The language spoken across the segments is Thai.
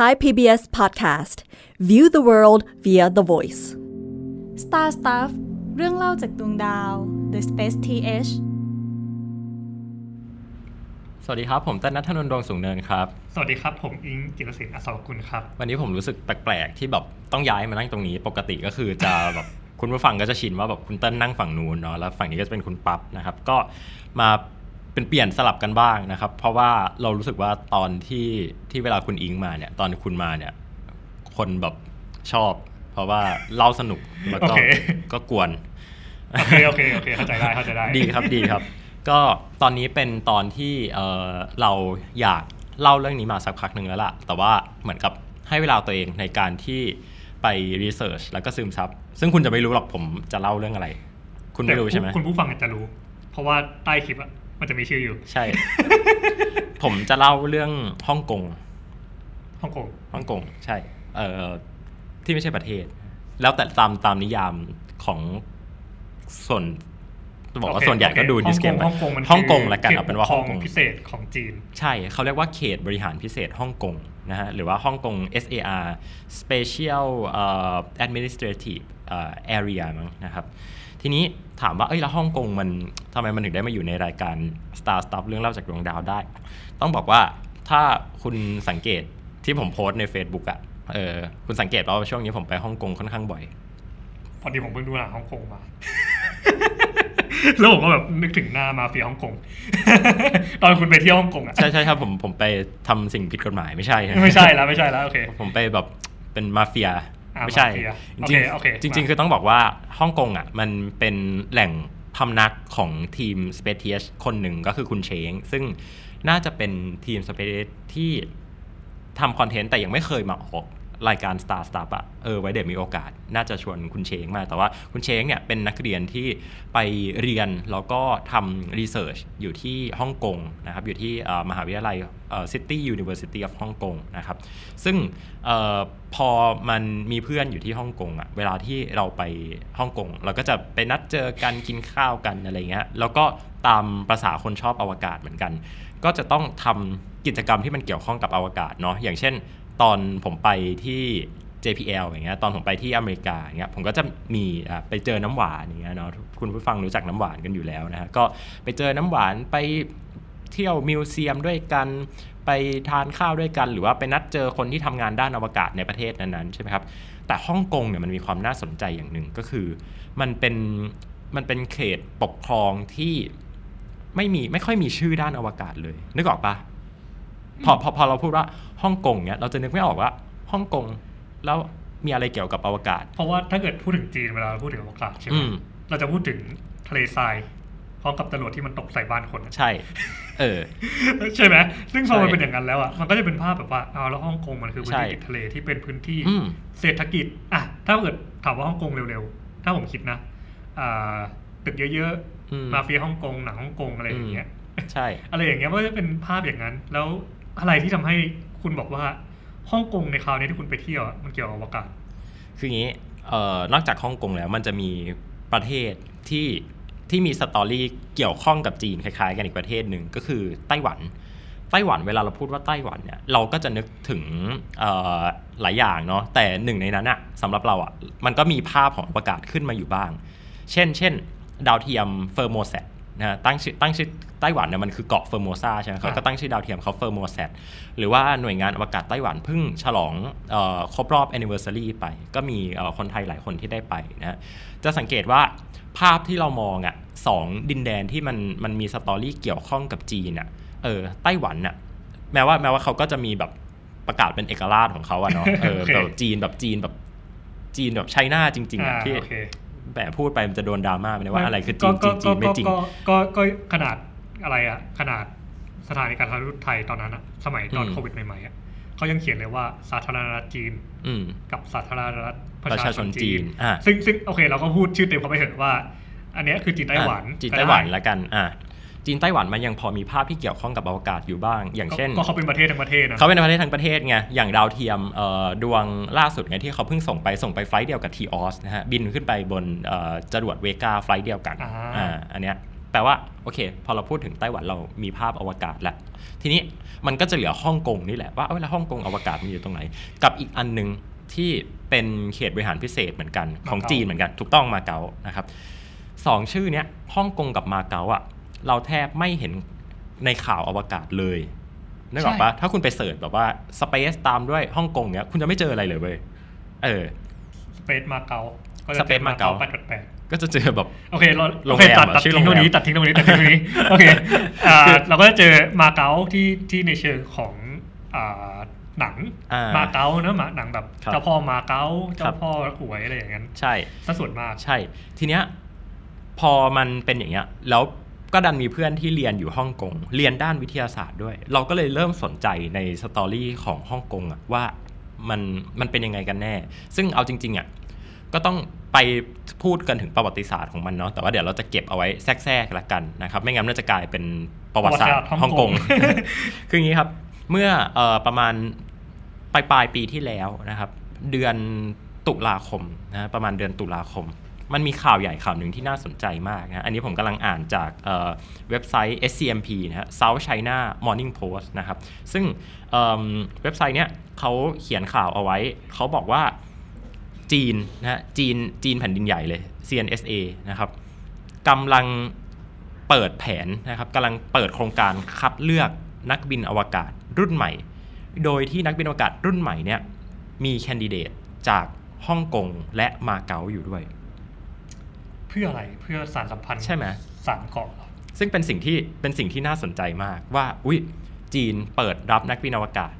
Thai PBS Podcast View the world via the voice Star Stuff เรื่องเล่าจากดวงดาว The Space TH สวัสดีครับ ผมเต้นนัทนนท์ดวงสูงเนินครับ สวัสดีครับ ผมอิงจิรศิลป์อัศวกุลครับ วันนี้ผมรู้สึกแปลกๆ ที่แบบต้องย้ายมานั่งตรงนี้ ปกติก็คือจะแบบ คุณผู้ฟังก็จะชินว่าแบบคุณเต้นนั่งฝั่งนู้นเนาะแล้วฝั่งนี้ก็จะเป็นคุณปั๊บนะครับก็มา เป็นเปลี่ยนสลับกันบ้างนะครับ เพราะว่าเรารู้สึกว่าตอนที่ที่เวลาคุณอิงมาเนี่ย ตอนคุณมาเนี่ย คนแบบชอบ เพราะว่าเล่าสนุกแล้วก็โอเคก็กวนโอเคโอเคโอเคเข้าใจได้เข้าใจได้ดีครับดีครับ ก็ตอนนี้เป็นตอนที่เอ่อเราอยากเล่าเรื่องนี้มาสักพักหนึ่งแล้วล่ะ แต่ว่าเหมือนกับให้เวลาตัวเองในการที่ไปรีเสิร์ชแล้วก็ซึมซับ ซึ่งคุณจะไม่รู้หรอกผมจะเล่าเรื่องอะไร คุณไม่รู้ใช่ไหมแต่คุณผู้ฟังอาจจะรู้ เพราะว่าใต้คลิปอะ มันจะมีชื่ออยู่ ใช่ ผมจะเล่าเรื่องฮ่องกงฮ่องกงฮ่องกงใช่ เอ่อที่ไม่ใช่ประเทศ แล้วแต่ตามตามนิยามของส่วนบอกว่าโอเคส่วนใหญ่ก็ดูโอเคดิสเกมฮ่องกงมันฮ่องกงคือละกันเอาเป็นว่าขฮ่อองงกงพิเศษของจีน ใช่เขาเรียกว่าเขตบริหารพิเศษฮ่องกงนะฮะหรือว่าฮ่องกง SAR Special เอ่อ Administrative เอ่อ Area มั้งนะครับ ทีนี้ถามว่าเอ้ยแล้วฮ่องกงมันทำไมมันถึงได้มาอยู่ในรายการ Star Stuff เรื่องเล่าจากดวงดาวได้ ต้องบอกว่าถ้าคุณสังเกตที่ผมโพสต์ใน Facebook อะเออคุณสังเกตว่าช่วงนี้ผมไปฮ่องกงค่อนข้างบ่อย พอดีผมเพิ่งดูหนังฮ่องกงมา แล้วผมก็แบบนึกถึงหน้ามาเฟียฮ่องกง ตอนคุณไปเที่ยวฮ่องกงอะใช่ใช่ครับผมผมไปทำสิ่งผิดกฎหมายไม่ใช่นะไม่ใช่แล้วไม่ใช่แล้วโอเค ผมไปแบบเป็นมาเฟียอ่า ไม่ใช่มาเฟียจริงโอเคโอเคๆจริงมาๆคือต้องบอกว่าฮ่องกงอะมันเป็นแหล่งพำนักของทีม s p a c e คนหนึ่งก็คือคุณเชง ซึ่งน่าจะเป็นทีม s p a c e ที่ทำคอนเทนต์แต่ยังไม่เคยมาออก รายการ Star Stuff อะเออไว้เดี๋ยวมีโอกาส น่าจะชวนคุณเชงมา แต่ว่าคุณเชงเนี่ยเป็นนักเรียนที่ไปเรียนแล้วก็ทำรีเสิร์ชอยู่ที่ฮ่องกงนะครับ อยู่ที่มหาวิทยาลัยเอ่อ City University of Hong Kong นะครับ ซึ่งออพอมันมีเพื่อนอยู่ที่ฮ่องกงอะเวลาที่เราไปฮ่องกงเราก็จะไปนัดเจอกันกินข้าวกันอะไรเงี้ย แล้วก็ตามประษาคนชอบอวกาศเหมือนกัน ก็จะต้องทำกิจกรรมที่มันเกี่ยวข้องกับอวกาศเนาะอย่างเช่น ตอนผมไปที่ JPL อย่างเงี้ยตอนผมไปที่อเมริกาอย่างเงี้ยผมก็จะมีอะไปเจอน้ำหวานอย่างเงี้ยเนาะคุณผู้ฟังรู้จักน้ำหวานกันอยู่แล้วนะฮะก็ไปเจอน้ำหวานไปเที่ยวมิวเซียมด้วยกันไปทานข้าวด้วยกัน หรือว่าไปนัดเจอคนที่ทำงานด้านอวกาศในประเทศนั้นๆใช่ไหมครับแต่ฮ่องกงเนี่ยมันมีความน่าสนใจอย่างหนึ่งก็คือ มันเป็นมันเป็นเขตปกครองที่ไม่มีไม่ค่อยมีชื่อด้านอวกาศเลย นึกออกปะ พอพอพอเราพูดว่าฮ่องกงเนี่ยเราจะนึกไม่ออกว่าฮ่องกงแล้วมีอะไรเกี่ยวกับอวกาศ เพราะว่าถ้าเกิดพูดถึงจีนเวลาเราพูดถึงอวกาศใช่ไหมอืมเราจะพูดถึงทะเลทรายพร้อมกับจรวดที่มันตกใส่บ้านคนอะใช่ เออ ใช่ไหมซึ่งพอมันใช่เป็นอย่างนั้นแล้วอะมันก็จะเป็นภาพแบบว่าอ้าวแล้วฮ่องกงมันคือพื้นที่ใช่ติดทะเลที่เป็นพื้นที่อืมเศรษฐกิจอะถ้าเกิดถามว่าฮ่องกงเร็วๆ ถ้าผมคิดนะอ่าตึกเยอะอืมๆมาเฟียฮ่องกงหนังฮ่องกงอะไรอย่างเงี้ยใช่ อะไรอย่างเงี้ยมันก็จะเป็นภาพอย่างนั้น แล้ว อะไรที่ทำให้คุณบอกว่าฮ่องกงในคราวนี้ที่คุณไปเที่ยวมันเกี่ยวกับอวกาศ คืออย่างนี้เอ่อนอกจากฮ่องกงแล้วมันจะมีประเทศที่ที่มีสตอรี่เกี่ยวข้องกับจีนคล้ายๆ กันอีกประเทศหนึ่งก็คือไต้หวัน ไต้หวันเวลาเราพูดว่าไต้หวันเนี่ยเราก็จะนึกถึงหลายอย่างเนาะแต่หนึ่งในนั้นอะสำหรับเราอะมันก็มีภาพของอวกาศขึ้นมาอยู่บ้าง เช่น เช่น ดาวเทียมเฟอร์โมแซต นะฮะตั้งชื่อตั้งชื่อไต้หวันเนี่ยมันคือเกาะ Formosa ใช่ไหมเขาก็ตั้งชื่อดาวเทียมเขา Formosat หรือว่าหน่วยงานอวกาศไต้หวันเพิ่งฉลองเออครบรอบ anniversary ไป ก็มีเอ่อคนไทยหลายคนที่ได้ไปนะฮะจะสังเกตว่าภาพที่เรามองอะสองดินแดนที่มันมันมี story เกี่ยวข้องกับจีนอะเออไต้หวันอะแม้ว่าแม้ว่าเขาก็จะมีแบบประกาศเป็นเอกราชของเขาอะเนาะเออโอเคแบบจีนแบบจีนแบบจีนแบบ China จริงๆอะอ่าที่โอเค แหมพูดไปมันจะโดนดราม่าไปนะว่าอะไรคือจีนก็จีนจีนไม่ก็จริงก็ก็ก็ขนาดอะไรอะขนาดสถานการทูตไทยตอนนั้นอะสมัยตอนอืมโควิดใหม่ๆอะเขายังเขียนเลยว่าสาธารณรัฐจีนอืมกับสาธารณรัฐประประชาชาชชนนจีจีนนอ่าซึ่งซึ่งโอเค เราก็พูดชื่อเต็มเขาไปเถอะว่า อันเนี้ยคือจีนไต้หวันอะจีนไต้หวันแล้วกันอะ จีนไต้หวันมันยังพอมีภาพที่เกี่ยวข้องกับอวกาศอยู่บ้าง อย่างก็เช่นก็เขาเป็นประเทศทั้งประเทศนะเขาเป็นประเทศทั้งประเทศไงอย่างดาวเทียมเอ่อดวงล่าสุดไงที่เขาเพิ่งส่งไปส่งไปไฟล์เดียวกับทีออสนะฮะบินขึ้นไปบนเอ่อจรวดเวกาไฟล์เดียวกันอ่าอ่าอันเนี้ยแปลว่าโอเค พอเราพูดถึงไต้หวันเรามีภาพอวกาศแล้วทีนี้มันก็จะเหลือฮ่องกงนี่แหละว่าเออแล้วฮ่องกงอวกาศมันอยู่ตรงไหน กับอีกอันหนึงที่เป็นเขตบริหารพิเศษเหมือนกันของมาเก๊าจีนเหมือนกัน ถูกต้องมาเก๊านะครับสองชื่อเนี้ยฮ่องกงกับมาเก๊าอะ เราแทบไม่เห็นในข่าวอวกาศเลยนึกออกปะถ้าคุณไป search แบบว่า space ตามด้วยฮ่องกงเนี้ย คุณจะไม่เจออะไรเลยเว้ย เออ space มาเก๊าก็จะ space มาเก๊าแปดแปดก็จะเจอแบบ โอเคเราโรโองเคแรมตัดอะตัดชื่อทิ้งตรงนี้โรงแรมตัดทิ้งตรงนี้ ตัดทิ้งตรงนี้โอเคอ่าเราก็จะเจอมาเก๊าที่ที่ในเชิงของอ่าหนังอ่ามมาเก๊าเนอะมาหนังแบบครับเจ้าพ่อมาเก๊าครัเจ้าบพ่อหวยอะไรอย่างนั้นใช่ซะส่วนมากใช่ ทีเนี้ยพอมันเป็นอย่างเงี้ย แล้ว ก็ดันมีเพื่อนที่เรียนอยู่ฮ่องกง เรียนด้านวิทยาศาสตร์ด้วย เราก็เลยเริ่มสนใจในสตอรี่ของฮ่องกงอะว่ามันมันเป็นยังไงกันแน่ ซึ่งเอาจริงๆอะก็ต้องไปพูดกันถึงประวัติศาสตร์ของมันเนาะ แต่ว่าเดี๋ยวเราจะเก็บเอาไว้แทรกๆละกันนะครับ ไม่งั้นมันจะกลายเป็นประวัติศาสตร์ประวัติศาสตร์ฮ่ฮ่อองงกกงงคืออย่างนี้ครับ เมื่อเออประมาณปลายปลายๆปีที่แล้วนะครับ เดือนตุลาคมนะประมาณเดือนตุลาคม มันมีข่าวใหญ่ข่าวหนึ่งที่น่าสนใจมากนะอันนี้ผมกำลังอ่านจากเเว็บไซต์ SCMP นะฮะ South China Morning Post นะครับ ซึ่งเเว็บไซต์เนี้ยเขาเขียนข่าวเอาไว้ เขาบอกว่าจีนนะฮะจีนจีนแผ่นดินใหญ่เลย CNSA นะครับกำลังเปิดแผนนะครับกำลังเปิดโครงการคัดเลือกนักบินอวกาศรุ่นใหม่ โดยที่นักบินอวกาศรุ่นใหม่เนี่ยมีแคนดิเดตจากฮ่องกงและมาเก๊าอยู่ด้วย เพื่ออะไรเพื่อสารสัมพันธ์ใช่ไหมสารเกาะเหรอซึ่งเป็นสิ่งที่เป็นสิ่งที่น่าสนใจมากว่าอุ้ยจีนเปิดรับนักบินอวกาศ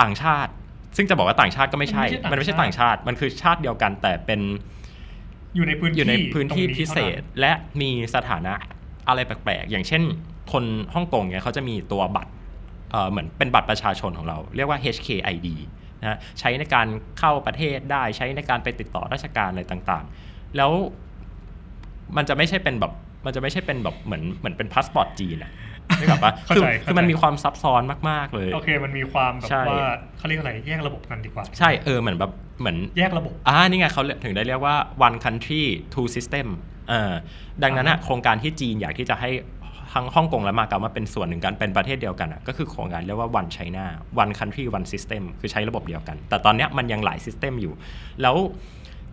ต่างชาติ ซึ่งจะบอกว่าต่างชาติก็ไม่ใช่ มันไม่ใช่ต่างชาติมันคือชาติเดียวกันแต่เป็นอยู่ในพื้นที่อยู่ในพื้นที่ตรงพิเศษและมีสถานะอะไรแปลกๆ อย่างเช่น คนฮ่องกงเนี่ยเขาจะมีตัวบัตรเอ่อเหมือนเป็นบัตรประชาชนของเรา เรียกว่า HKID นะฮะใช้ในการเข้าประเทศได้ใช้ในการไปติดต่อราชการอะไรต่างๆ แล้ว มันจะไม่ใช่เป็นแบบมันจะไม่ใช่เป็นแบบเหมือนเหมือนเป็นพาสปอร์ตจีนอะนึกออกปะเข้าคือใจคือมันมีความซับซ้อนมาก ๆ เลย โอเค มันมีความแบบใช่ว่าเขาเรียกอะไรแยกระบบกันดีกว่า ใช่ เออ เหมือนแบบ เหมือนแยกระบบ อ่า นี่ไงเขาถึงได้เรียกว่า one country two system เออดังนั้นอะโครงการที่จีนอยากที่จะให้ทั้งฮ่องกงและมาเก๊ามาเป็นส่วนหนึ่งกัน เป็นประเทศเดียวกันอะก็คือโครงการเรียกว่า one China one country one system คือใช้ระบบเดียวกัน แต่ตอนเนี้ยมันยังหลาย system อยู่ แล้ว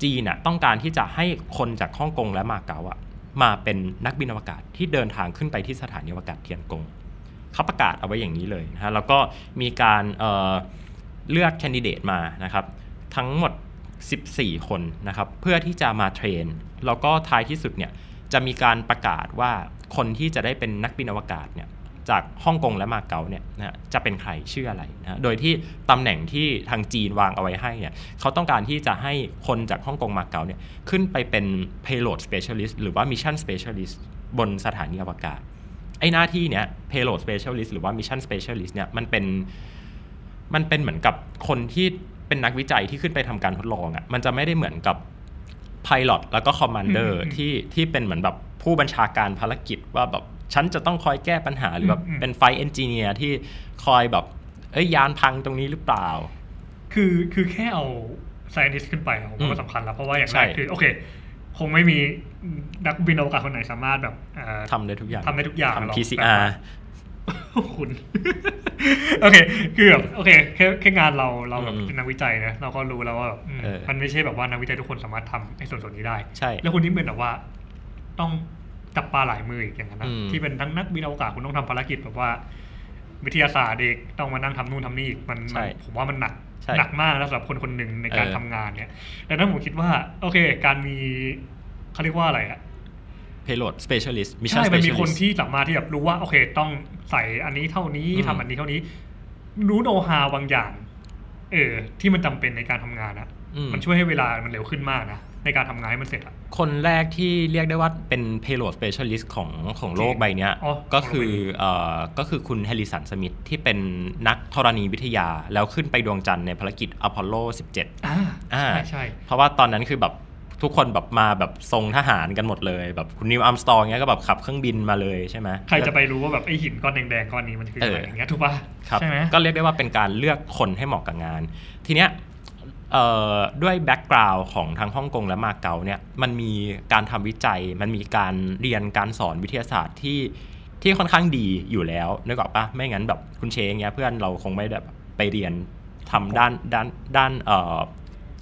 จีนอะต้องการที่จะให้คนจากฮ่องกงและมาเก๊าอะมาเป็นนักบินอวกาศที่เดินทางขึ้นไปที่สถานีอวกาศเทียนกงเขาประกาศเอาไว้อย่างนี้เลยนะฮะแล้วก็มีการเเลือกแคนดิเดตมานะครับ ทั้งหมด 14 คนนะครับ เพื่อที่จะมาเทรน แล้วก็ท้ายที่สุดเนี่ยจะมีการประกาศว่าคนที่จะได้เป็นนักบินอวกาศเนี่ย จากฮ่องกงและมาเก๊าเนี่ยนะฮะจะเป็นใครชื่ออะไรนะฮะโดยที่ตำแหน่งที่ทางจีนวางเอาไว้ให้เนี่ยเขาต้องการที่จะให้คนจากฮ่องกงมาเก๊าเนี่ยขึ้นไปเป็น payload specialist หรือว่า mission specialist บนสถานีอวกาศไอ้หน้าที่เนี้ย payload specialist หรือว่า mission specialist เนี่ยมันเป็นมันเป็นเหมือนกับคนที่เป็นนักวิจัยที่ขึ้นไปทำการทดลองอะ่ะมันจะไม่ได้เหมือนกับ pilot แล้วก็ commander อืมอืมที่ที่เป็นเหมือนแบบผู้บัญชาการภารกิจว่าแบบ ฉันจะต้องคอยแก้ปัญหาหรือแบบอืมอืมเป็น flight engineer ที่คอยแบบเอ้ยยานพังตรงนี้หรือเปล่า คือคือแค่เอา scientist ขึ้นไปผมอืมว่าสำคัญแล้ว เพราะว่าอย่างใช่แรกคือโอเค คงไม่มีนักบินอวกาศคนไหนสามารถแบบเอ่อทำได้ทุกอย่างทำได้ทุกอย่างหรอกทำ PCR คุณโอเคคือแบบโอเคแค่แค่งานเราเราแบบอืมเป็นนักวิจัยนะเราก็รู้แล้วว่าแบบอืมเออมันไม่ใช่แบบว่านักวิจัยทุกคนสามารถทำไอ้ส่วนส่วนนี้ได้ ใช่ แล้วคุณนี่เป็นแบบว่า ต้อง จับปลาหลายมืออีกอย่างนั้นนะอืม ที่เป็นทั้งนักบินอวกาศคุณต้องทำภารกิจแบบว่า วิทยาศาสตร์เอกต้องมานั่งทำนู่นทำนี่อีกมันใช่มันผมว่ามันหนักใช่หนักมากนะสำหรับคนคนหนึ่งในการเออ ทำงานเนี่ยดังนั้นผมคิดว่า โอเค การมีเขาเรียกว่าอะไรอะ payload specialist mission ใช่ มันมี specialist คนที่สามารถที่แบบรู้ว่า โอเค ต้องใส่อันนี้เท่านี้อืม ทำอันนี้เท่านี้ รู้โนฮาบางอย่าง เออ ที่มันจำเป็นในการทำงานอะอื มันช่วยให้เวลามันเร็วขึ้นมากนะ ในการทำงานให้มันเสร็จอะ คนแรกที่เรียกได้ว่าเป็น payload specialist ของของโลกใบเนี้ยอ๋อ ก็คือของโลกใบนี้เอ่อก็คือคุณแฮริสันสมิธที่เป็นนักธรณีวิทยา แล้วขึ้นไปดวงจันทร์ในภารกิจอพอลโล 17 อ่าอ่า ใช่ใช่ เพราะว่าตอนนั้นคือแบบทุกคนแบบมาแบบทรงทหารกันหมดเลยแบบคุณนีล อาร์มสตรองเงี้ยก็แบบขับเครื่องบินมาเลยใช่ไหม ใครจะไปรู้ว่าแบบไอหินก้อนแดงๆก้อนนี้มันคืออะไรเออออย่างเงี้ยถูกป่ะครับใช่ไหมก็เรียกได้ว่าเป็นการเลือกคนให้เหมาะกับงาน ทีเนี้ยเอ่อ ด้วย background ของทั้งฮ่องกงและมาเก๊าเนี่ยมันมีการทำวิจัย มันมีการเรียนการสอนวิทยาศาสตร์ที่ที่ค่อนข้างดีอยู่แล้วนึกออกปะไม่งั้นแบบคุณเชงเนี้ยเพื่อนเราคงไม่แบบไปเรียนทำด้านด้านด้านเอ่อ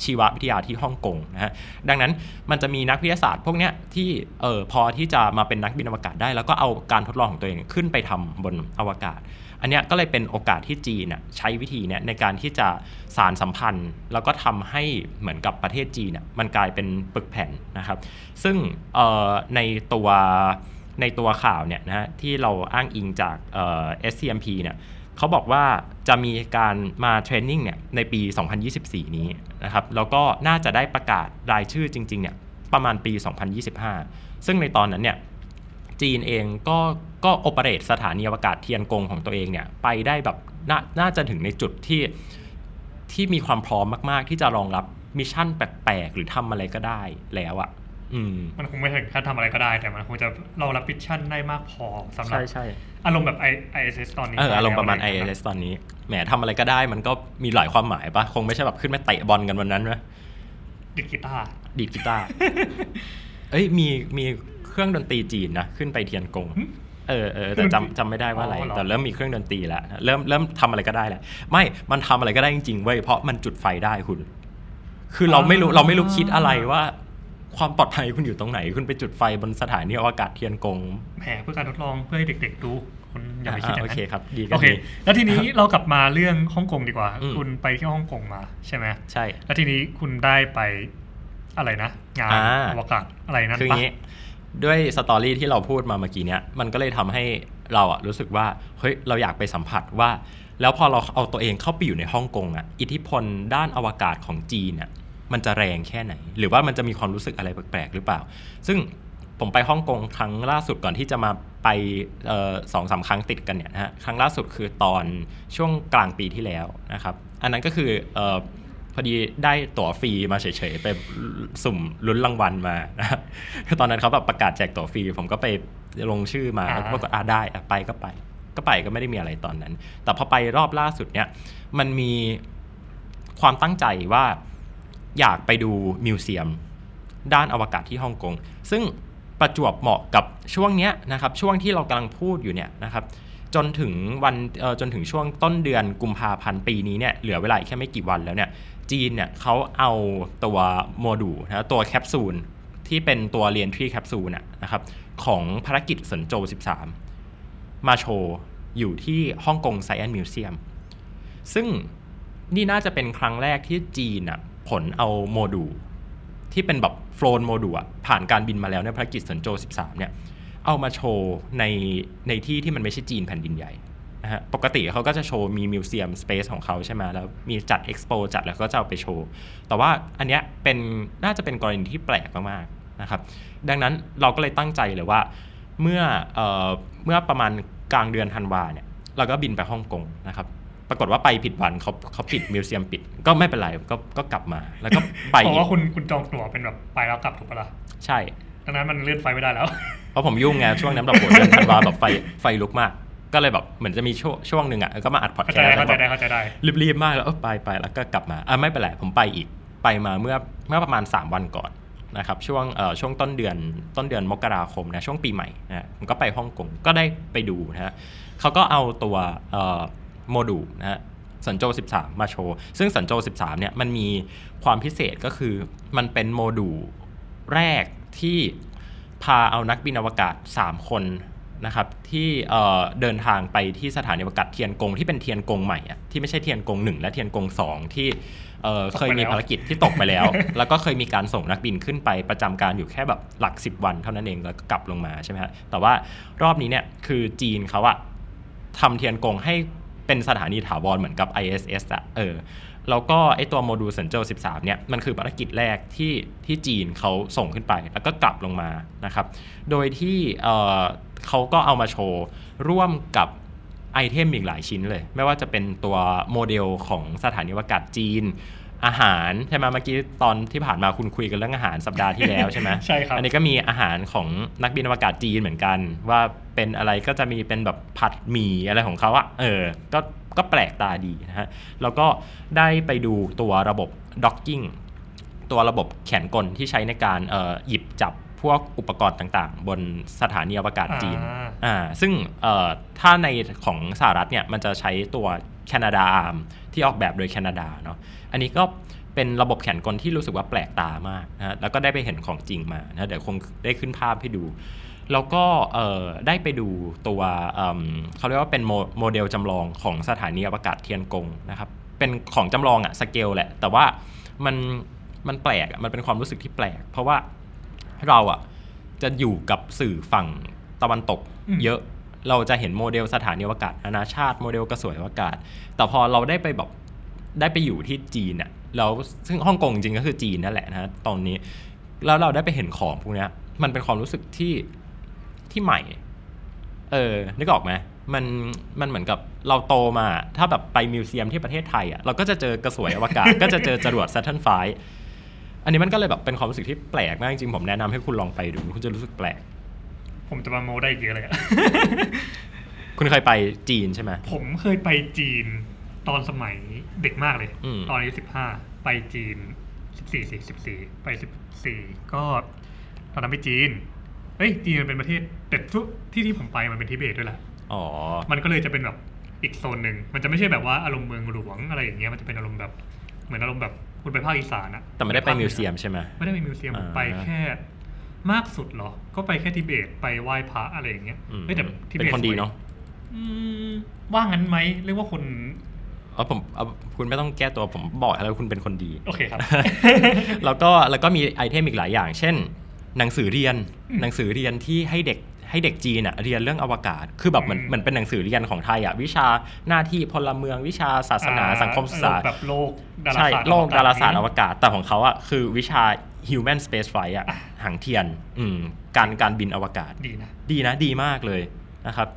ชีววิทยาที่ฮ่องกงนะฮะดังนั้นมันจะมีนักวิทยาศาสตร์พวกเนี้ยที่เออพอที่จะมาเป็นนักบินอวกาศได้ แล้วก็เอาการทดลองของตัวเองขึ้นไปทำบนอวกาศ อันเนี้ยก็เลยเป็นโอกาสที่จีนใช้วิธีเนี้ยในการที่จะสารสัมพันธ์ แล้วก็ทำให้เหมือนกับประเทศจีนมันกลายเป็นปึกแผ่นนะครับ ซึ่งในตัวในตัวข่าวเนี่ยนะฮะที่เราอ้างอิงจากเอ่อ SCMP เนี่ยเขาบอกว่าจะมีการมา training เนี่ยในปี 2024 นี้นะครับแล้วก็น่าจะได้ประกาศรายชื่อจริงๆเนี่ยประมาณปี 2025 ซึ่งในตอนนั้นเนี่ย จีนเองก็ก็ operate สถานีอวกาศเทียนกงของตัวเองเนี่ยไปได้แบบนน่าจะถึงในจุดที่ที่มีความพร้อมมาก ๆ ที่จะรองรับ mission แปลก ๆ หรือทำอะไรก็ได้แล้วอะ่ะอืมมันคงไม่ถึงขั้นทำอะไรก็ได้ แต่มันคงจะเรารับ mission ได้มากพอสำหรับใช่ใช่อารมณ์แบบ I ISS ตอนนี้เอออารมณ์ประมาณอไอย่งเงี้ย ISS ตอนนี้แหมทำอะไรก็ได้มันก็มีหลายความหมายปะคงไม่ใช่แบบขึ้นมาเตะบอลกันวันนั้นนะดิดกีตาร์ดีดกีตาร์เอ้ยมีมีเค รื่องดนตรีจีนนะขึ้นไปเทียนกงเออเออแต่จำจำไม่ได้ว่าอะไรอ๋อเหรอแต่เริ่มมีเครื่องดนตรีแล้วเริ่มเริ่มทำอะไรก็ได้แหละไม่มันทำอะไรก็ได้จริงๆเว้ยเพราะมันจุดไฟได้คุณ คือเราไม่รู้เราไม่รู้คิดอะไรว่า ความปลอดภัยคุณอยู่ตรงไหน คุณไปจุดไฟบนสถานีอวกาศเทียนกงแหมเพื่อการทดลองเพื่อให้เด็ก ๆ ดูคุณอย่าไปคิดอย่างโอนั้นเคครับดีกัโอนเคดีแล้วทีนี้เรากลับมาเรื่องฮ่องกงดีกว่าอืมคุณไปที่ฮ่องกงมาใช่ไหมใช่ แล้วทีนี้คุณได้ไปอะไรนะงานอ่าอวกาศอะไรนั่นคืออปะย่างนี้ ด้วยสตอรี่ที่เราพูดมาเมื่อกี้เนี้ยมันก็เลยทำให้เราอะรู้สึกว่าเฮ้ยเราอยากไปสัมผัสว่า แล้วพอเราเอาตัวเองเข้าไปอยู่ในฮ่องกงอะอิทธิพลด้านอวกาศของจีนอะมันจะแรงแค่ไหน หรือว่ามันจะมีความรู้สึกอะไรแปลกๆหรือเปล่า ซึ่งผมไปฮ่องกงครั้งล่าสุดก่อนที่จะมาไปสองสามครั้งติดกันเนี่ยนะฮะครั้งล่าสุดคือตอนช่วงกลางปีที่แล้วนะครับ อันนั้นก็คืออ พอดีได้ตั๋วฟรีมาเฉยๆไปสุ่มลุ้นรางวัลมานะครับตอนนั้นเขาแบบประกาศแจกตั๋วฟรีผมก็ไปลงชื่อมาอ่าแล้วก็บอกว่าอ่าได้อะไปก็ไป ก็ไปก็ไม่ได้มีอะไรตอนนั้น แต่พอไปรอบล่าสุดเนี่ย มันมีความตั้งใจว่าอยากไปดู museum ด้านอวกาศที่ฮ่องกงซึ่งประจวบเหมาะกับช่วงเนี้ยนะครับ ช่วงที่เรากำลังพูดอยู่เนี่ยนะครับ จนถึงวันจนถึงช่วงต้นเดือนกุมภาพันธ์ปีนี้เนี่ยเหลือเวลาแค่ไม่กี่วันแล้วเนี่ยจีนเนี่ยเขาเอาตัวโมดูลนะตัวแคปซูลที่เป็นตัว reentry capsule นะครับของภารกิจเซินโจ 13 มาโชว์อยู่ที่ Hong Kong Science Museum ซึ่งนี่น่าจะเป็นครั้งแรกที่จีนอะขนเอาโมดูลที่เป็นแบบ flown module อะผ่านการบินมาแล้วในภารกิจเซินโจ 13 เนี่ย เอามาโชว์ในในที่ที่มันไม่ใช่จีนแผ่นดินใหญ่นะฮะปกติเขาก็จะโชว์มี museum space ของเขาใช่ไหมแล้วมีจัดเอ็กซ์โปจัดแล้วก็จะเอาไปโชว์ แต่ว่าอันเนี้ยเป็นน่าจะเป็นกรณีที่แปลกมากๆนะครับ ดังนั้นเราก็เลยตั้งใจเลยว่าเมื่อเอ่อเมื่อประมาณกลางเดือนธันวาเนี่ยเราก็บินไปฮ่องกงนะครับ ปรากฏว่าไปผิดวันเขาเขาปิดมิวเซียมปิด ก็ไม่เป็นไรก็ก็กลับมา แล้วก็ไปเพราะอีกว่าคุณคุณจองตั๋วเป็นแบบไปแล้วกลับถูกปะล่ะใช่ ดังนั้นมันเลื่อนไฟไม่ได้แล้ว เพราะผมยุ่งไงช่วงนั้นแบบโหเดือนธันวาแบบไฟไฟลุกมาก ก็เลยแบบเหมือนจะมีช่วงช่วงหนึ่งอะก็มาอัดพอดเข้าแคใจสได้ต์แล้เข้าวใจแบบได้เข้าใจได้รีบๆมากแล้วเออไปไปแล้วก็กลับมาอะไม่เป็นไรผมไปอีกไปมาเมื่อเมื่อประมาณ 3 วันก่อนนะครับช่วงเอ่อช่วงต้นเดือนต้นเดือนมกราคมนะช่วงปีใหม่นะผมก็ไปฮ่องกงก็ได้ไปดูนะฮะเขาก็เอาตัวเอ่อโมดูลนะฮะสันโจ 13 มาโชว์ ซึ่งสันโจ 13 เนี่ยมันมีความพิเศษก็คือมันเป็นโมดูลแรก ที่พาเอานักบินอวกาศ 3 คนนะครับที่เอ่อเดินทางไปที่สถานีอวกาศเทียนกงที่เป็นเทียนกงใหม่อะที่ไม่ใช่เทียนกง 1 และเทียนกง 2 ที่เอ่อตกไปเคยมีแล้วภารกิจที่ตกไปแล้ว แล้วก็เคยมีการส่งนักบินขึ้นไปประจำการอยู่แค่แบบหลัก 10 วันเท่านั้นเองแล้วก็กลับลงมาใช่ไหมฮะแต่ว่ารอบนี้เนี่ยคือจีนเขาอะทำเทียนกงให้เป็นสถานีถาวรเหมือนกับ ISS อะเออ แล้วก็ไอตัวโมดูลเซนเจอร์13 เนี่ย มันคือภารกิจแรกที่ที่จีนเขาส่งขึ้นไป แล้วก็กลับลงมานะครับ โดยที่เอ่อเขาก็เอามาโชว์ ร่วมกับitem อีกหลายชิ้นเลย ไม่ว่าจะเป็นตัวโมเดลของสถานีอวกาศจีน อาหารใช่ไหมเมื่อกี้ตอนที่ผ่านมาคุณคุยกันเรื่องอาหารสัปดาห์ที่แล้วใช่ไหมใช่ครับ อันนี้ก็มีอาหารของนักบินอวกาศจีนเหมือนกัน ว่าเป็นอะไรก็จะมีเป็นแบบผัดหมี่อะไรของเขาอะเออ ก็ก็แปลกตาดีนะฮะ แล้วก็ได้ไปดูตัวระบบ docking ตัวระบบแขนกลที่ใช้ในการเอ่อหยิบจับพวกอุปกรณ์ต่างๆ บนสถานีอวกาศจีนอ่าอ่าซึ่งเอ่อถ้าในของสหรัฐเนี่ยมันจะใช้ตัว Canadarm ที่ออกแบบโดยแคนาดาเนาะ อันนี้ก็เป็นระบบแขนกลที่รู้สึกว่าแปลกตามากนะฮะแล้วก็ได้ไปเห็นของจริงมานะเดี๋ยวคงได้ขึ้นภาพให้ดู แล้วก็เอ่อได้ไปดูตัวเอิ่มเขาเรียกว่าเป็นโมโมเดลจำลองของสถานีอวกาศเทียนกงนะครับเป็นของจำลองอะสเกลแหละ แต่ว่ามันมันแปลกอะมันเป็นความรู้สึกที่แปลก เพราะว่าเราอะจะอยู่กับสื่อฝั่งตะวันตกอืมเยอะเราจะเห็นโมเดลสถานีอวกาศนานาชาติโมเดลกระสวยอวกาศ แต่พอเราได้ไปแบบได้ไปอยู่ที่จีนอะแล้วซึ่งฮ่องกงจริงก็คือจีนนั่นแหละนะตอนนี้แล้วเราได้ไปเห็นของพวกเนี้ยมันเป็นความรู้สึกที่ ที่ใหม่ เออ นึกออกไหมมันมันเหมือนกับเราโตมา ถ้าแบบไปมิวเซียมที่ประเทศไทยอะเราก็จะเจอกระสวยอวกาศ ก็จะเจอจรวด Saturn V อันนี้มันก็เลยแบบเป็นความรู้สึกที่แปลกมากจริงๆผมแนะนำให้คุณลองไปดูคุณจะรู้สึกแปลก ผมจะมาโมได้อีกเยอะเลยอะคุณเคยไปจีนใช่ไหมผมเคยไปจีนตอนสมัยเด็กมากเลยอืมตอนอายุสิบห้าไปจีนสิบสี่สิสิบสี่ไปสิบสี่ก็ตอนนั้นไปจีน เอ้ยจีนมันเป็นประเทศแต่ทุกที่ที่ผมไปมันเป็นทิเบตด้วยแหละอ๋อ มันก็เลยจะเป็นแบบอีกโซนหนึ่งมันจะไม่ใช่แบบว่าอารมณ์เมืองหลวงอะไรอย่างเงี้ยมันจะเป็นอารมณ์แบบเหมือนอารมณ์แบบคุณไปภาคอีสานอะแต่ไม่ได้ไป museum ใช่ไหมไม่ได้ไป museum ผมอ่าไปแค่มากสุดเหรอ ก็ไปแค่ทิเบตไปไหว้พระอะไรอย่างเงี้ยอืมเฮ้ยแต่ทิเป็นเบตคนดีสวยเนาะอืมว่างั้นไหมเรียกว่าคนเออผมเอาคุณไม่ต้องแก้ตัวผมบอกแล้วคุณเป็นคนดี โอเคครับ แล้วก็แล้วก็มี item อีกหลายอย่าง เช่น หนังสือเรียนอืมหนังสือเรียนที่ให้เด็กให้เด็กจีนอะเรียนเรื่องอวกาศ คือแบบเหมือนอืมเหมือนเป็นหนังสือเรียนของไทยอะวิชาหน้าที่พลเมืองวิชาศาสนาอ่สังคมศึกษาแบบโลกดาราใช่ศาสตร์โลกดาราศาสตร์อนี้วกาศ แต่ของเขาอะคือวิชา human space flight อะหางเทียนอืมการการบินอวกาศดีนะดีนะดีมากเลยนะครับ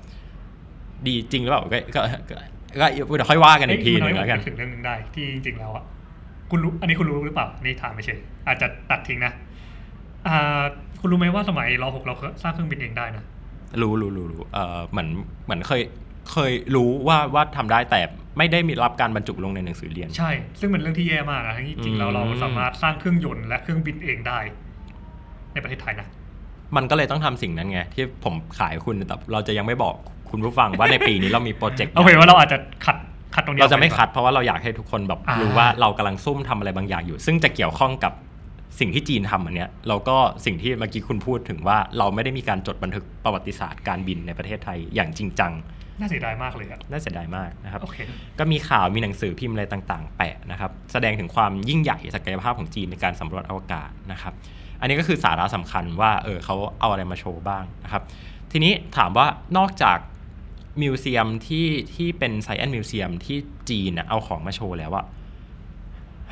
ดีจริงหรือเปล่าก็ก็ก็ก็เดี๋ยวค่อยว่ากันอีกทีหนึ่งแล้วกันเอ้ยมัทำให้ผมถึงเรื่องหนึงได้ที่จริงๆแล้วอะคุณรู้อันนี้คุณรู้หรือเปล่าอันนี่ถามไม่ใช่อาจจะตัดทิ้งนะ อ่าคุณรู้ไหมว่าสมัยรหกเราสร้างเครื่องบินเองได้นะ รู้รู้รู้รู้เออเหมือนเหมือนเคยเคยรู้ว่าว่าทำได้แต่ไม่ได้มีรับการบรรจุลงในหนังสือเรียน ใช่ ซึ่งเป็นเรื่องที่แย่มากนะทั้งที่จริงๆแล้วอืมเราสามารถสร้างเครื่องยนต์และเครื่องบินเองได้ ในประเทศไทยนะ มันก็เลยต้องทำสิ่งนั้นไง ที่ผมขายคุณแต่เราจะยังไม่บอกคุณผู้ฟังว่าในปีนี้เรามีโปรเจกต์ โอเคว่าเราอาจจะขัดขัดตรงนี้เราจะไม่ออกปคัดเพราะว่าเราอยากให้ทุกคนแบบอ่ารู้ รู้ว่าเรากำลังซุ่มทำอะไรบางอย่างอยู่ ซึ่งจะเกี่ยวข้องกับ สิ่งที่จีนทำอันเนี้ยแล้วก็สิ่งที่เมื่อกี้คุณพูดถึงว่าเราไม่ได้มีการจดบันทึกประวัติศาสตร์การบินในประเทศไทยอย่างจริงจัง น่าเสียดายมากเลยอะน่าเสียดายมากนะครับ โอเค ก็มีข่าวมีหนังสือพิมพ์อะไรต่างๆ แปะนะครับ แสดงถึงความยิ่งใหญ่ศักยภาพของจีนในการสำรวจอวกาศนะครับ อันนี้ก็คือสาระสำคัญว่าเออเขาเอาอะไรมาโชว์บ้างนะครับ ทีนี้ถามว่านอกจาก museum ที่ที่เป็น science museum ที่จีนน่ะเอาของมาโชว์แล้วอะ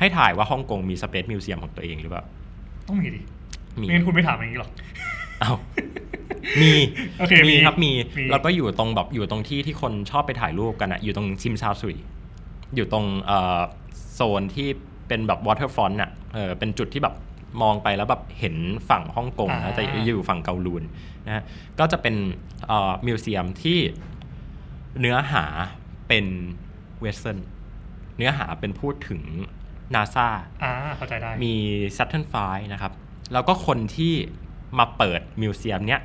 ให้ทายว่าฮ่องกงมี space museum ของตัวเองหรือเปล่า ต้องมีดิมีไม่งั้นคุณไม่ถามอย่างนี้หรอกเอามีโอเคมีมีครับมีมีแล้วก็อยู่ตรงแบบอยู่ตรงที่ที่คนชอบไปถ่ายรูปกันอะอยู่ตรงซิมซาสุยอยู่ตรงเอ่อโซนที่เป็นแบบ waterfront อะเออเป็นจุดที่แบบมองไปแล้วแบบเห็นฝั่งฮ่องกงอ่านะแต่อยู่ฝั่งเกาลูนนะฮะก็จะเป็นเอ่อ museum ที่เนื้อหาเป็น western เนื้อหาเป็นพูดถึง นาซาอ่าเข้าใจได้ มี Saturn V นะครับ แล้วก็คนที่มาเปิด museum เนี้ย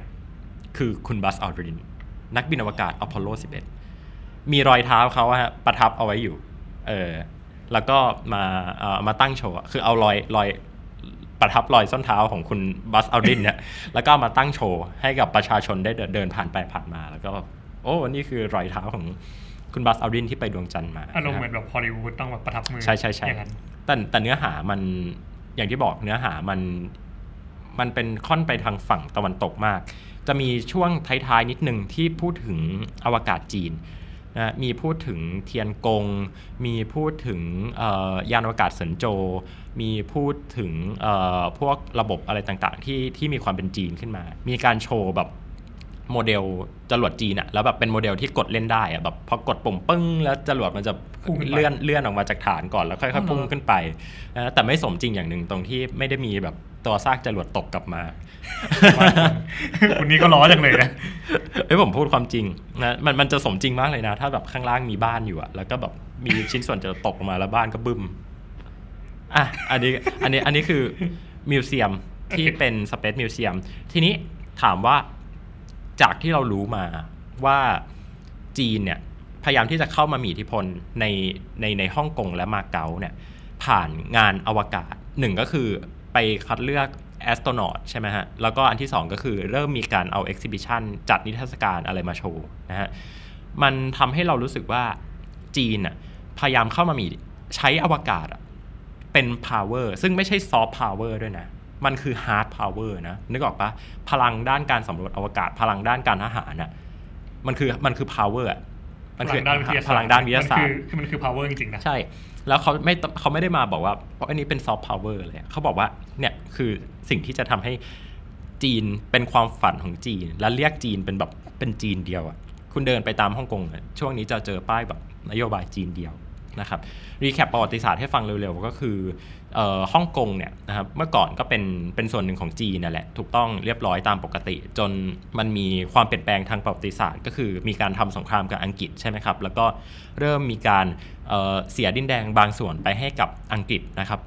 คือคุณบัซ อัลดริน นักบินอวกาศอพอลโล 11 มีรอยเท้าเขาอะฮะประทับเอาไว้อยู่ เออ แล้วก็มาเอ่อมาตั้งโชว์อะคือเอารอยรอยประทับรอยส้นเท้าของคุณบัสอัลดรินเนี่ย แล้วก็เอามาตั้งโชว์ ให้กับประชาชนได้เดินเดินผ่านไปผ่านมา แล้วก็โอ้ นี่คือรอยเท้าของคุณบัสอัลดรินที่ไปดวงจันทร์มาอารมณ์นะเหคมืบอนแบบฮอลลีวูดต้องแบบประทับมือใช่ใช่ใช่อย่างนั้น แต่แต่เนื้อหามันอย่างที่บอกเนื้อหามันมันเป็นค่อนไปทางฝั่งตะวันตกมาก จะมีช่วงท้ายๆนิดนึงที่พูดถึงอวกาศจีนนะมีพูดถึงเทียนกง มีพูดถึงยานอวกาศเซินโจ มีพูดถึงพวกระบบอะไรต่างๆ ที่ที่มีความเป็นจีนขึ้นมา มีการโชว์แบบ โมเดลจรวดจีนอะแล้วแบบเป็นโมเดลที่กดเล่นได้อะแบบพอกดปุ่มปึ้ง แล้วจรวดมันจะพุ่งขึ้นไปเลื่อนเลื่อนออกมาจากฐานก่อนแล้วค่อยๆพุ่งขึ้นไปนะแต่ไม่สมจริงอย่างหนึ่งตรงที่ไม่ได้มีแบบตัวซากจรวดตกกลับมาคุณนี่ก็ล้อจังเลยนะเอ้ยผมพูดความจริงนะมันมันจะสมจริงมากเลยนะ ถ้าแบบข้างล่างมีบ้านอยู่อะแล้วก็แบบมีชิ้นส่วนจะตกลงมาแล้วบ้านก็บึ้มอะอันนี้อันนี้อันนี้คือมิวเซียมที่เป็นสเปซมิวเซียมทีนี้ถามว่า จากที่เรารู้มาว่าจีนเนี่ยพยายามที่จะเข้ามามีอิทธิพลในในในฮ่องกงและมาเก๊าเนี่ยผ่านงานอวกาศหนึ่งก็คือไปคัดเลือก astronaut ใช่ไหมฮะ แล้วก็อันที่สองก็คือเริ่มมีการเอา exhibition จัดนิทรรศการอะไรมาโชว์นะฮะ มันทำให้เรารู้สึกว่าจีนอะพยายามเข้ามามีใช้อวกาศเป็น power ซึ่งไม่ใช่ soft power ด้วยนะ มันคือ hard power นะนึกออกปะพลังด้านการสำรวจอวกาศพลังด้านการทหารน่ะมันคือมันคือ power อะมันคือพลังด้านวิทยาศาสตร์พลังด้านวิทยาศาสตร์มันคือมันคือ power จริงๆนะใช่ แล้วเขาไม่ต้องเขาไม่ได้มาบอกว่าเพราะอันนี้เป็น soft power เลยเขาบอกว่าเนี่ยคือสิ่งที่จะทำให้จีนเป็นความฝันของจีน และเรียกจีนเป็นแบบเป็นจีนเดียวอะ่ะคุณเดินไปตามฮ่องกงอะช่วงนี้จะเจอป้ายแบบนโยบายจีนเดียวนะครับ recap ประวัติศาสตร์ให้ฟังเร็วๆ ก็คือเอ่อ ฮ่องกงเนี่ยนะครับเมื่อก่อนก็เป็นเป็นส่วนหนึ่งของจีนนั่นแหละถูกต้องเรียบร้อยตามปกติ จนมันมีความเปลี่ยนแปลงทางประวัติศาสตร์ ก็คือมีการทำสงครามกับอังกฤษใช่ไหมครับแล้วก็เริ่มมีการเเสียดินแดงบางส่วนไปให้กับอังกฤษนะครับ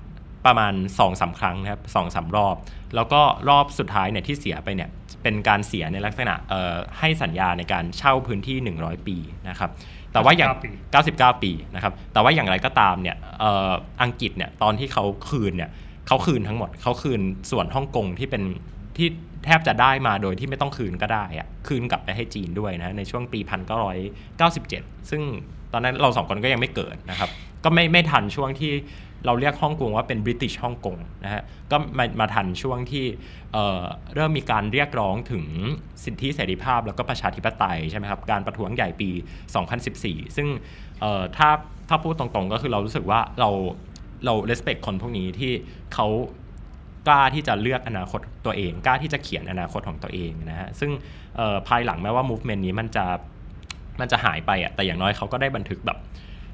ประมาณ2อสาครั้งนะครับสองสารอบ แล้วก็รอบสุดท้ายเนี่ยที่เสียไปเนี่ย เป็นการเสียในลักษณะเอ่อให้สัญญาในการเช่าพื้นที่ 100 ปีนะครับแต่ว่าอย่างปี99 ปีนะครับแต่ว่าอย่างไรก็ตามเนี่ยเอ่ออังกฤษเนี่ยตอนที่เขาคืนเนี่ยเขาคืนทั้งหมดเขาคืนส่วนฮ่องกงที่เป็นที่แทบจะได้มาโดยที่ไม่ต้องคืนก็ได้อะคืนกลับไปให้จีนด้วยนะในช่วงปี 1997 ซึ่งตอนนั้นเราสองคนก็ยังไม่เกิดนะครับก็ไม่ไม่ทันช่วงที่ เราเรียกฮ่องกงว่าเป็นบริติชฮ่องกงนะฮะก็มามาทันช่วงที่เเริ่มมีการเรียกร้องถึงสิทธิเสรีภาพแล้วก็ประชาธิปไตยใช่ไหมครับการประท้วงใหญ่ปี 2014 ซึ่งเอ่อถ้าถ้าพูดตรงๆ ก็คือเรารู้สึกว่าเราเรา respect คนพวกนี้ที่เขากล้าที่จะเลือกอนาคตตัวเอง กล้าที่จะเขียนอนาคตของตัวเองนะฮะซึ่งภายหลังแม้ว่า movement นี้มันจะมันจะหายไปอะแต่อย่างน้อยเขาก็ได้บันทึกแบบ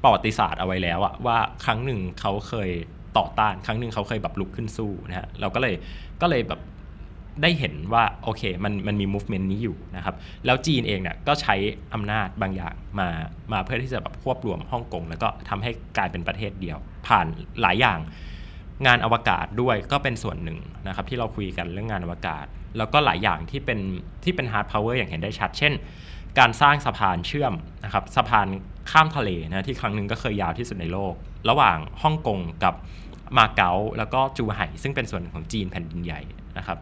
ประวัติศาสตร์เอาไว้แล้วอะว่าครั้งหนึ่งเขาเคยต่อต้าน ครั้งหนึ่งเขาเคยแบบลุกขึ้นสู้นะฮะเราก็เลยก็เลยแบบได้เห็นว่าโอเคมันมันมี movement นี้อยู่นะครับ แล้วจีนเองเนี่ยก็ใช้อำนาจบางอย่างมามาเพื่อที่จะแบบควบรวมฮ่องกงแล้วก็ทำให้กลายเป็นประเทศเดียว ผ่านหลายอย่าง งานอวกาศด้วยก็เป็นส่วนหนึ่งนะครับที่เราคุยกันเรื่องงานอวกาศ แล้วก็หลายอย่างที่เป็นที่เป็น hard power อย่างเห็นได้ชัด เช่น การสร้างสะพานเชื่อมนะครับสะพานข้ามทะเลนะที่ครั้งหนึ่งก็เคยยาวที่สุดในโลก ระหว่างฮ่องกงกับมาเก๊าแล้วก็จูไห่ซึ่งเป็นส่วนหนึ่งของจีนแผ่นดินใหญ่นะครับ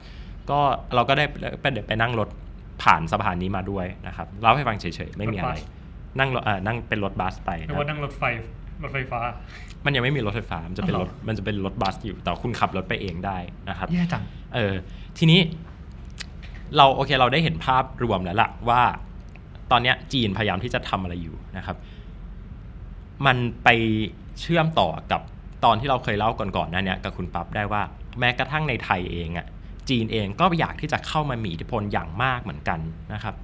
ก็เราก็ได้ไปไปนั่งรถผ่านสะพานนี้มาด้วยนะครับเล่าให้ฟังเฉยๆไม่มีอะไรรถบัสนั่งรถอ่านั่งเป็นรถบัสไปหนะรือครัว่าบนั่งรถไฟรถไฟฟ้า มันยังไม่มีรถไฟฟ้ามันจะเป็นอ๋อรเหรถอมันจะเป็นรถบัสอยู่แต่คุณขับรถไปเองได้นะครับแย่จังเออทีนี้เราโอเคเราได้เห็นภาพรวมแล้วล่ะว่า ตอนนี้จีนพยายามที่จะทำอะไรอยู่นะครับ มันไปเชื่อมต่อกับตอนที่เราเคยเล่าก่อนๆนั่นเนี่ยกับคุณปั๊บได้ว่า แม้กระทั่งในไทยเองอะ่ะจีนเองก็อยากที่จะเข้ามามีอิทธิพลอย่างมากเหมือนกันนะครับ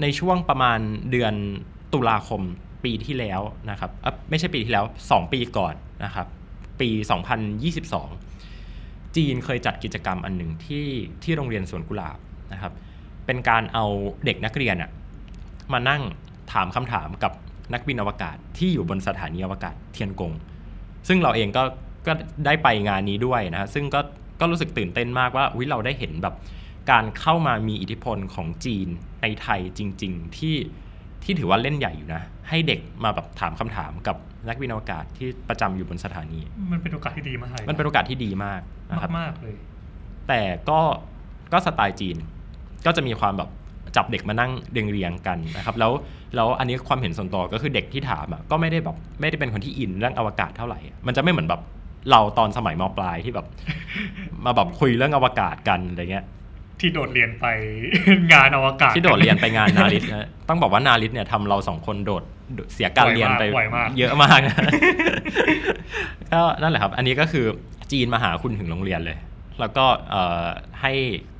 ในช่วงประมาณเดือนตุลาคมปีที่แล้วนะครับไม่ใช่ปีที่แล้ว 2 ปีก่อนนะครับ ปี 2022 จีนเคยจัดกิจกรรมอันหนึ่งที่ที่โรงเรียนสวนกุหลาบนะครับ เป็นการเอาเด็กนักเรียนอะ มานั่งถามคำถามกับนักบินอวกาศที่อยู่บนสถานีอวกาศเทียนกง ซึ่งเราเองก็ก็ได้ไปงานนี้ด้วยนะฮะซึ่งก็ก็รู้สึกตื่นเต้นมากว่าอุ๊ยเราได้เห็นแบบการเข้ามามีอิทธิพลของจีนในไทยจริง ๆ ที่ที่ถือว่าเล่นใหญ่อยู่นะ ให้เด็กมาแบบถามคำถามกับนักบินอวกาศที่ประจำอยู่บนสถานี มันเป็นโอกาสที่ดีมากลยมันเป็นโอกาสที่ดีมากนะครับมากๆเลย แต่ก็ก็สไตล์จีนก็จะมีความแบบ จับเด็กมานั่งเรียงเรียงๆกันนะครับแล้วแล้วอันนี้ความเห็นส่วนตัวก็คือเด็กที่ถามอะก็ไม่ได้แบบไม่ได้เป็นคนที่อินเรื่องอวกาศเท่าไหร่ มันจะไม่เหมือนแบบเราตอนสมัยม.ปลายที่แบบ มาแบบคุยเรื่องอวกาศกันอะไรเงี้ยที่โดดเรียนไปงานอวกาศ ที่โดดเรียนไปงาน NARIT นะต้องบอกว่า NARIT เนี่ยทำเราสองคนโดดเสียการเรียนไปบ่อยมากเยอะมากนะก็นั่นแหละครับ อันนี้ก็คือจีนมาหาคุณถึงโรงเรียนเลย แล้วก็เอ่อให้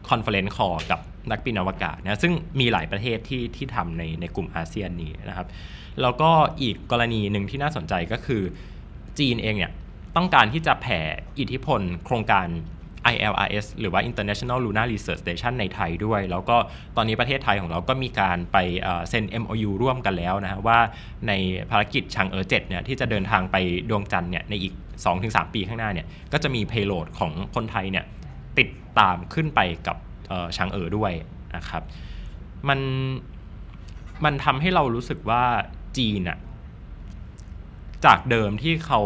conference call กับ นักบินอวกาศนะซึ่งมีหลายประเทศที่ที่ทำในในกลุ่มอาเซียนนี้นะครับแล้วก็อีกกรณีหนึ่งที่น่าสนใจก็คือจีนเองเนี่ยต้องการที่จะแผ่อิทธิพลโครงการ ILRS หรือว่า International Lunar Research Station ในไทยด้วย แล้วก็ตอนนี้ประเทศไทยของเราก็มีการไปเซ็น MOU ร่วมกันแล้วนะฮะว่าในภารกิจชางเอ๋อ7เนี่ยที่จะเดินทางไปดวงจันทร์เนี่ยในอีก 2-3 ปีข้างหน้าเนี่ยก็จะมี payload ของคนไทยเนี่ยติดตามขึ้นไปกับ ชางเอ๋อด้วยนะครับ มันมันทำให้เรารู้สึกว่าจีนอะจากเดิมที่เขา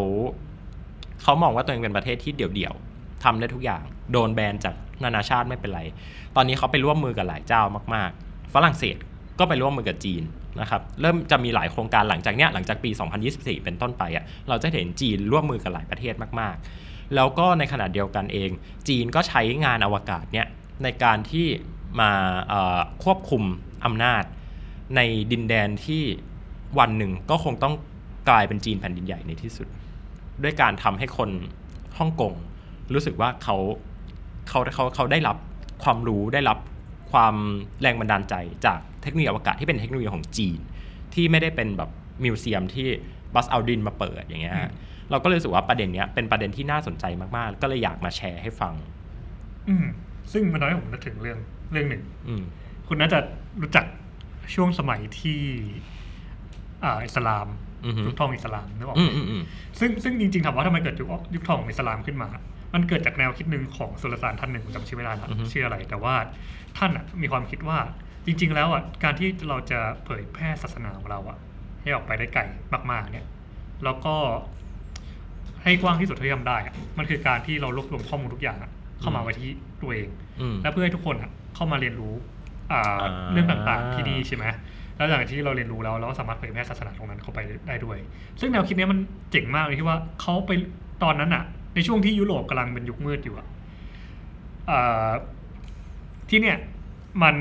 เขามองว่าตัวเองเป็นประเทศที่เดี่ยวๆทำได้ทุกอย่าง โดนแบนจากนานาชาติไม่เป็นไร ตอนนี้เขาไปร่วมมือกับหลายเจ้ามากๆ ฝรั่งเศสก็ไปร่วมมือกับจีนนะครับเริ่มจะมีหลายโครงการหลังจากเนี้ยหลังจากปี 2024 เป็นต้นไปอะ่ะเราจะเห็นจีนร่วมมือกับหลายประเทศมากๆ แล้วก็ในขณะเดียวกันเอง จีนก็ใช้งานอวกาศเนี่ย ในการที่มาเอ่อควบคุมอำนาจ ในดินแดนที่วันหนึ่งก็คงต้องกลายเป็นจีนแผ่นดินใหญ่ในที่สุด ด้วยการทำให้คนฮ่องกงรู้สึกว่าเขาเขาเขาเขาได้รับความรู้ได้รับความแรงบันดาลใจจากเทคโนโลยีอวกาศที่เป็นเทคโนโลยีของจีน ที่ไม่ได้เป็นแบบมิวเซียมที่บัสเอาดินมาเปิดอย่างเงี้ยฮะเราก็เลยรู้สึกว่าประเด็นเนี้ยเป็นประเด็นที่น่าสนใจมากๆ ก็เลยอยากมาแชร์ให้ฟัง อืม ซึ่งมันทำให้ผมนึกถึงเรื่องเรื่องหนึ่ง อืม คุณน่าจะรู้จักช่วงสมัยที่อ่าอิสลามอือฮึ ยุคทองอิสลามนึกออกอืไหม มอืมอืม ซึ่งซึ่งจริงๆถามว่าทำไมเกิดยุคยุคทองของอิสลามขึ้นมา มันเกิดจากแนวคิดหนึ่งของสุลต่านท่านหนึ่งผมจำชื่อไม่ได้ละอือฮึ ชื่ออะไร แต่ว่าท่านอะมีความคิดว่าจริง ๆ แล้วอะการที่เราจะเผยแพร่ศาสนาของเราอะ ให้ออกไปได้ไกลมากๆ เนี่ย แล้วก็ให้กว้างที่สุดเท่าที่ทำได้อะมันคือการที่เรารวบรวมข้อมูลทุกอย่างอะ เข้ามาไว้ที่ตัวเองอืมและเพื่อให้ทุกคนอะเข้ามาเรียนรู้อ่าอ่าเรื่องต่างๆที่นี่ใช่ไหมแล้วหลังจากที่เราเรียนรู้แล้วเราก็สามารถเผยแพร่ศาสนาตรงนั้นเข้าไปได้ด้วย ซึ่งแนวคิดเนี้ยมันเจ๋งมากเลยที่ว่าเขาไปตอนนั้นอะในช่วงที่ยุโรปกำลังเป็นยุคมืดอยู่อะอ่าที่เนี่ยมัน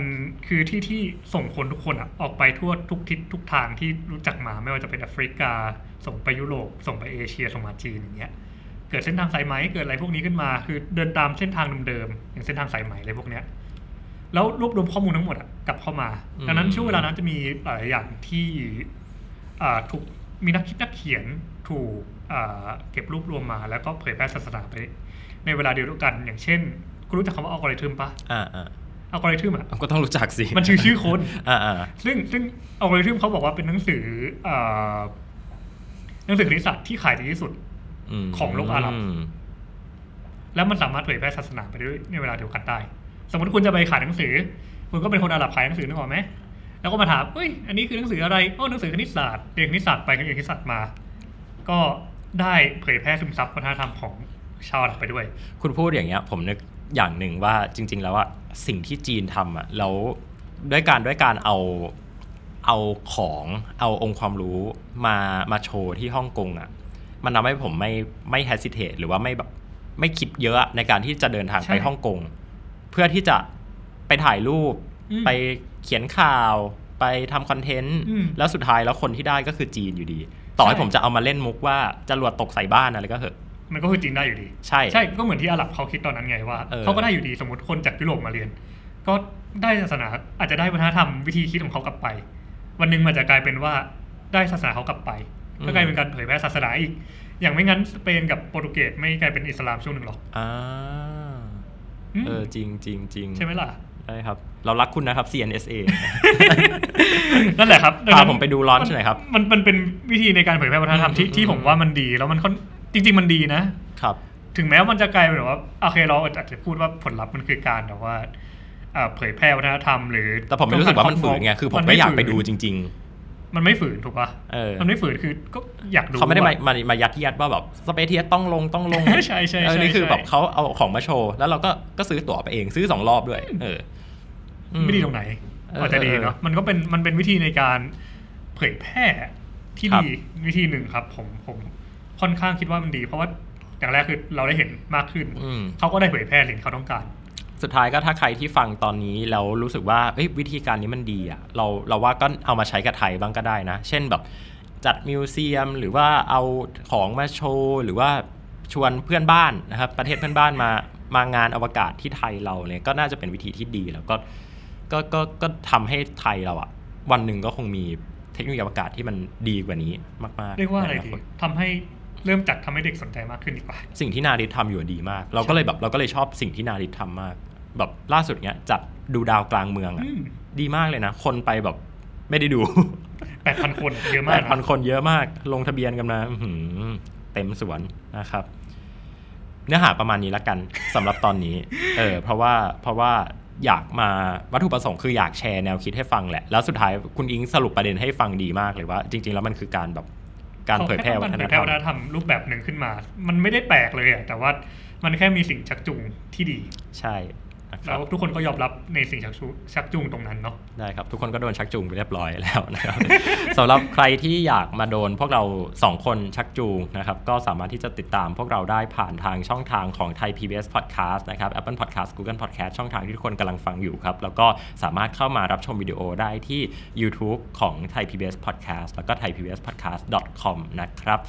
คือที่ที่ส่งคนทุกคนอะออกไปทั่วทุกทิศทุกทางที่รู้จักมาไม่ว่าจะเป็นแอฟริกา ส่งไปยุโรปส่งไปเอเชียส่งมาจีนอย่างเงี้ย เกิดเส้นทางสายไหมเกิดอะไรพวกนี้ขึ้นมา คือเดินตามเส้นทางเดิมๆอย่างเส้นทางสายไหมอะไรพวกเนี้ยแล้วรวบรวมข้อมูลทั้งหมดอะกลับเข้ามาอืมดังนั้นช่วงเวลานั้นจะมีหลายอย่างที่อ่าถูกมีนักคิดนักเขียนถูกอ่าเก็บรวบรวมมา แล้วก็เผยแพร่ศาสนาไป ในเวลาเดียวกัน อย่างเช่น คุณรู้จักคำว่าอัลกอริทึมปะอ่าอ่าอัลกอริทึมอะก็ต้องรู้จักสิ มันชื่อชื่อคนอ่าอ่าซึ่งซึ่งอัลกอริทึมเขาบอกว่าเป็นหนังสืออ่าหนังสือคณิตศาสตร์ที่ขายดีที่สุดม ของโลกอาหรับมแล้วมันสามารถเผยแพร่ศาสนาไปด้วยในเวลาเดียวกันได้ สมมติคุณจะไปขายหนังสือ คุณก็เป็นคนอาหรับขายหนังสือนึกออกไหมแล้วก็มาถามเฮ้ย อันนี้คือหนังสืออะไรอ๋อหนังสือคณิตศาสตร์เรียนคณิตศาสตร์ไปเรียนคณิตศาสตร์มา ก็ได้เผยแพร่ซึมซับวัฒนธรรมของชาวอาหรับไปด้วย คุณพูดอย่างเงี้ย ผมนึกอย่างหนึ่งว่าจริง ๆ แล้วอะสิ่งที่จีนทำอะแล้วด้วยการด้วยการเอาเอาของเอาองค์ความรู้มามาโชว์ที่ฮ่องกงอะ มันทำให้ผมไม่ไม่ hesitate หรือว่าไม่แบบไม่คิดเยอะในการที่จะเดินทางใช่ไปฮ่องกงเพื่อที่จะไปถ่ายรูปอืมไปเขียนข่าว ไปทำคอนเทนต์อืมแล้วสุดท้ายแล้วคนที่ได้ก็คือจีนอยู่ดี ต่อให้ใช่ผมจะเอามาเล่นมุกว่าจรวดตกใส่บ้านอะไรก็เหอะมันก็คือจริงได้อยู่ดี ใช่ใช่ก็เหมือนที่อาหรับเขาคิดตอนนั้นไงว่าเออเขาก็ได้อยู่ดีสมมติคนจากยุโรปมาเรียน ก็ได้ศาสนาอาจจะได้วัฒนธรรมวิธีคิดของเขากลับไป วันหนึ่งมันจะกลายเป็นว่าได้ศาสนาเขากลับไป ก็กลายเป็นการเผยแพร่ศาสนาอีก อย่างไม่งั้นสเปนกับโปรตุเกสไม่กลายเป็นอิสลามช่วงหนึ่งหรอกอ่าอืมเออจริงจริงจริงใช่ไหมล่ะได้ครับ เรารักคุณนะครับ CNSA นั่นแหละครับพาผมไปดู launch หน่อยครับ มันมันเป็นวิธีในการเผยแพร่วัฒนธรรมที่อืมที่อืมผมว่ามันดีแล้วมันค่อนจริง ๆ มันดีนะครับ ถึงแม้ว่ามันจะกลายเป็นแบบว่าโอเคเราอาจจะพูดว่าผลลัพธ์มันคือการแบบว่าเอ่อเผยแพร่วัฒนธรรมหรือ แต่ผมไม่รู้สึกว่ามันฝืนไงคือผมก็อยากไปดูจริง มันไม่ฝืนถูกปะเออมันไม่ฝืนคือก็อยากๆดูเขาไม่ได้มาอะมามายัดเยียดว่าแบบสเปเทียต้องลงต้องลงใช่ใช่ใช่เออนี่คือใช่แบบเขาเอาของมาโชว์ แล้วเราก็ก็ซื้อตั๋วไปเองซื้อสองรอบด้วย เอออืไม่ดีตรงไหนเอออาจจะดีเนาะมันก็เป็นมันเป็นวิธีในการเผยแพร่ที่ครับดีวิธีหนึ่งครับ ผมผมค่อนข้างคิดว่ามันดี เพราะว่าอย่างแรกคือเราได้เห็นมากขึ้นอืมเขาก็ได้เผยแพร่สิ่งที่เขาต้องการ สุดท้ายก็ถ้าใครที่ฟังตอนนี้แล้วรู้สึกว่าเอ้ยวิธีการนี้มันดีอะเราเราว่าก็เอามาใช้กับไทยบ้างก็ได้นะ เช่นแบบจัดมิวเซียมหรือว่าเอาของมาโชว์หรือว่าชวนเพื่อนบ้านนะครับประเทศเพื่อนบ้านมามางานอวกาศที่ไทยเราเนี่ยก็น่าจะเป็นวิธีที่ดีแล้วก็ก็ก็ก็ทำให้ไทยเราอะวันหนึ่งก็คงมีเทคโนโลยีอวกาศที่มันดีกว่านี้มากๆเรียกว่าอะไรในดีนคตทำให้เริ่มจัดทำให้เด็กสนใจมากขึ้นดีกว่า สิ่งที่นาริททำอยู่ดีมาก เราก็เลยแบบเราก็เลยชอบสิ่งที่นาริททำมาก แบบล่าสุดเนี้ยจัดดูดาวกลางเมืองอะอืมดีมากเลยนะ คนไปแบบไม่ได้ดูแปดพันคนเยอะแปมากดพันคนเยอะมาก ลงทะเบียนกันมาอื้อหือเต็มสวนนะครับ เนื้อหาประมาณนี้ละกันสำหรับตอนนี้ เออ เพราะว่าเพราะว่าอยากมาวัตถุประสงค์คืออยากแชร์แนวคิดให้ฟังแหละ แล้วสุดท้ายคุณอิงสรุปประเด็นให้ฟังดีมากเลยว่า จริง ๆ แล้วมันคือการแบบการเผยแพร่วัฒนเผยธแพรร่รมวัฒนธรรมรูปแบบหนึ่งขึ้นมา มันไม่ได้แปลกเลยอะแต่ว่ามันแค่มีสิ่งชักจูงที่ดี ใช่ นะคแล้รับวทุกคนก็ยอมรับในสิ่งชักจูงชักจูงตรงนั้นเนาะได้ครับ ทุกคนก็โดนชักจูงไปเรียบร้อยแล้วนะครับสำหรับใครที่อยากมาโดนพวกเรา 2 คนชักจูงนะครับก็สามารถที่จะติดตามพวกเราได้ผ่านทางช่องทางของไทย PBS Podcast นะครับ Apple Podcast Google Podcast ช่องทางที่ทุกคนกำลังฟังอยู่ครับ แล้วก็สามารถเข้ามารับชมวิดีโอได้ที่ YouTube ของไทย PBS Podcast แล้วก็ thaipbspodcast.com นะครับ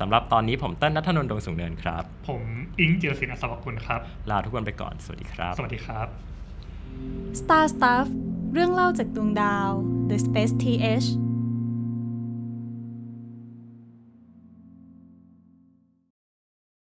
สำหรับตอนนี้ผมเต้นนัทนนท์ดวงสูงเนินครับ ผมอิงเจรศินอัศวกุลครับ ลาทุกคนไปก่อน สวัสดีครับ สวัสดีครับ Star Stuff เรื่องเล่าจากดวงดาว The Space TH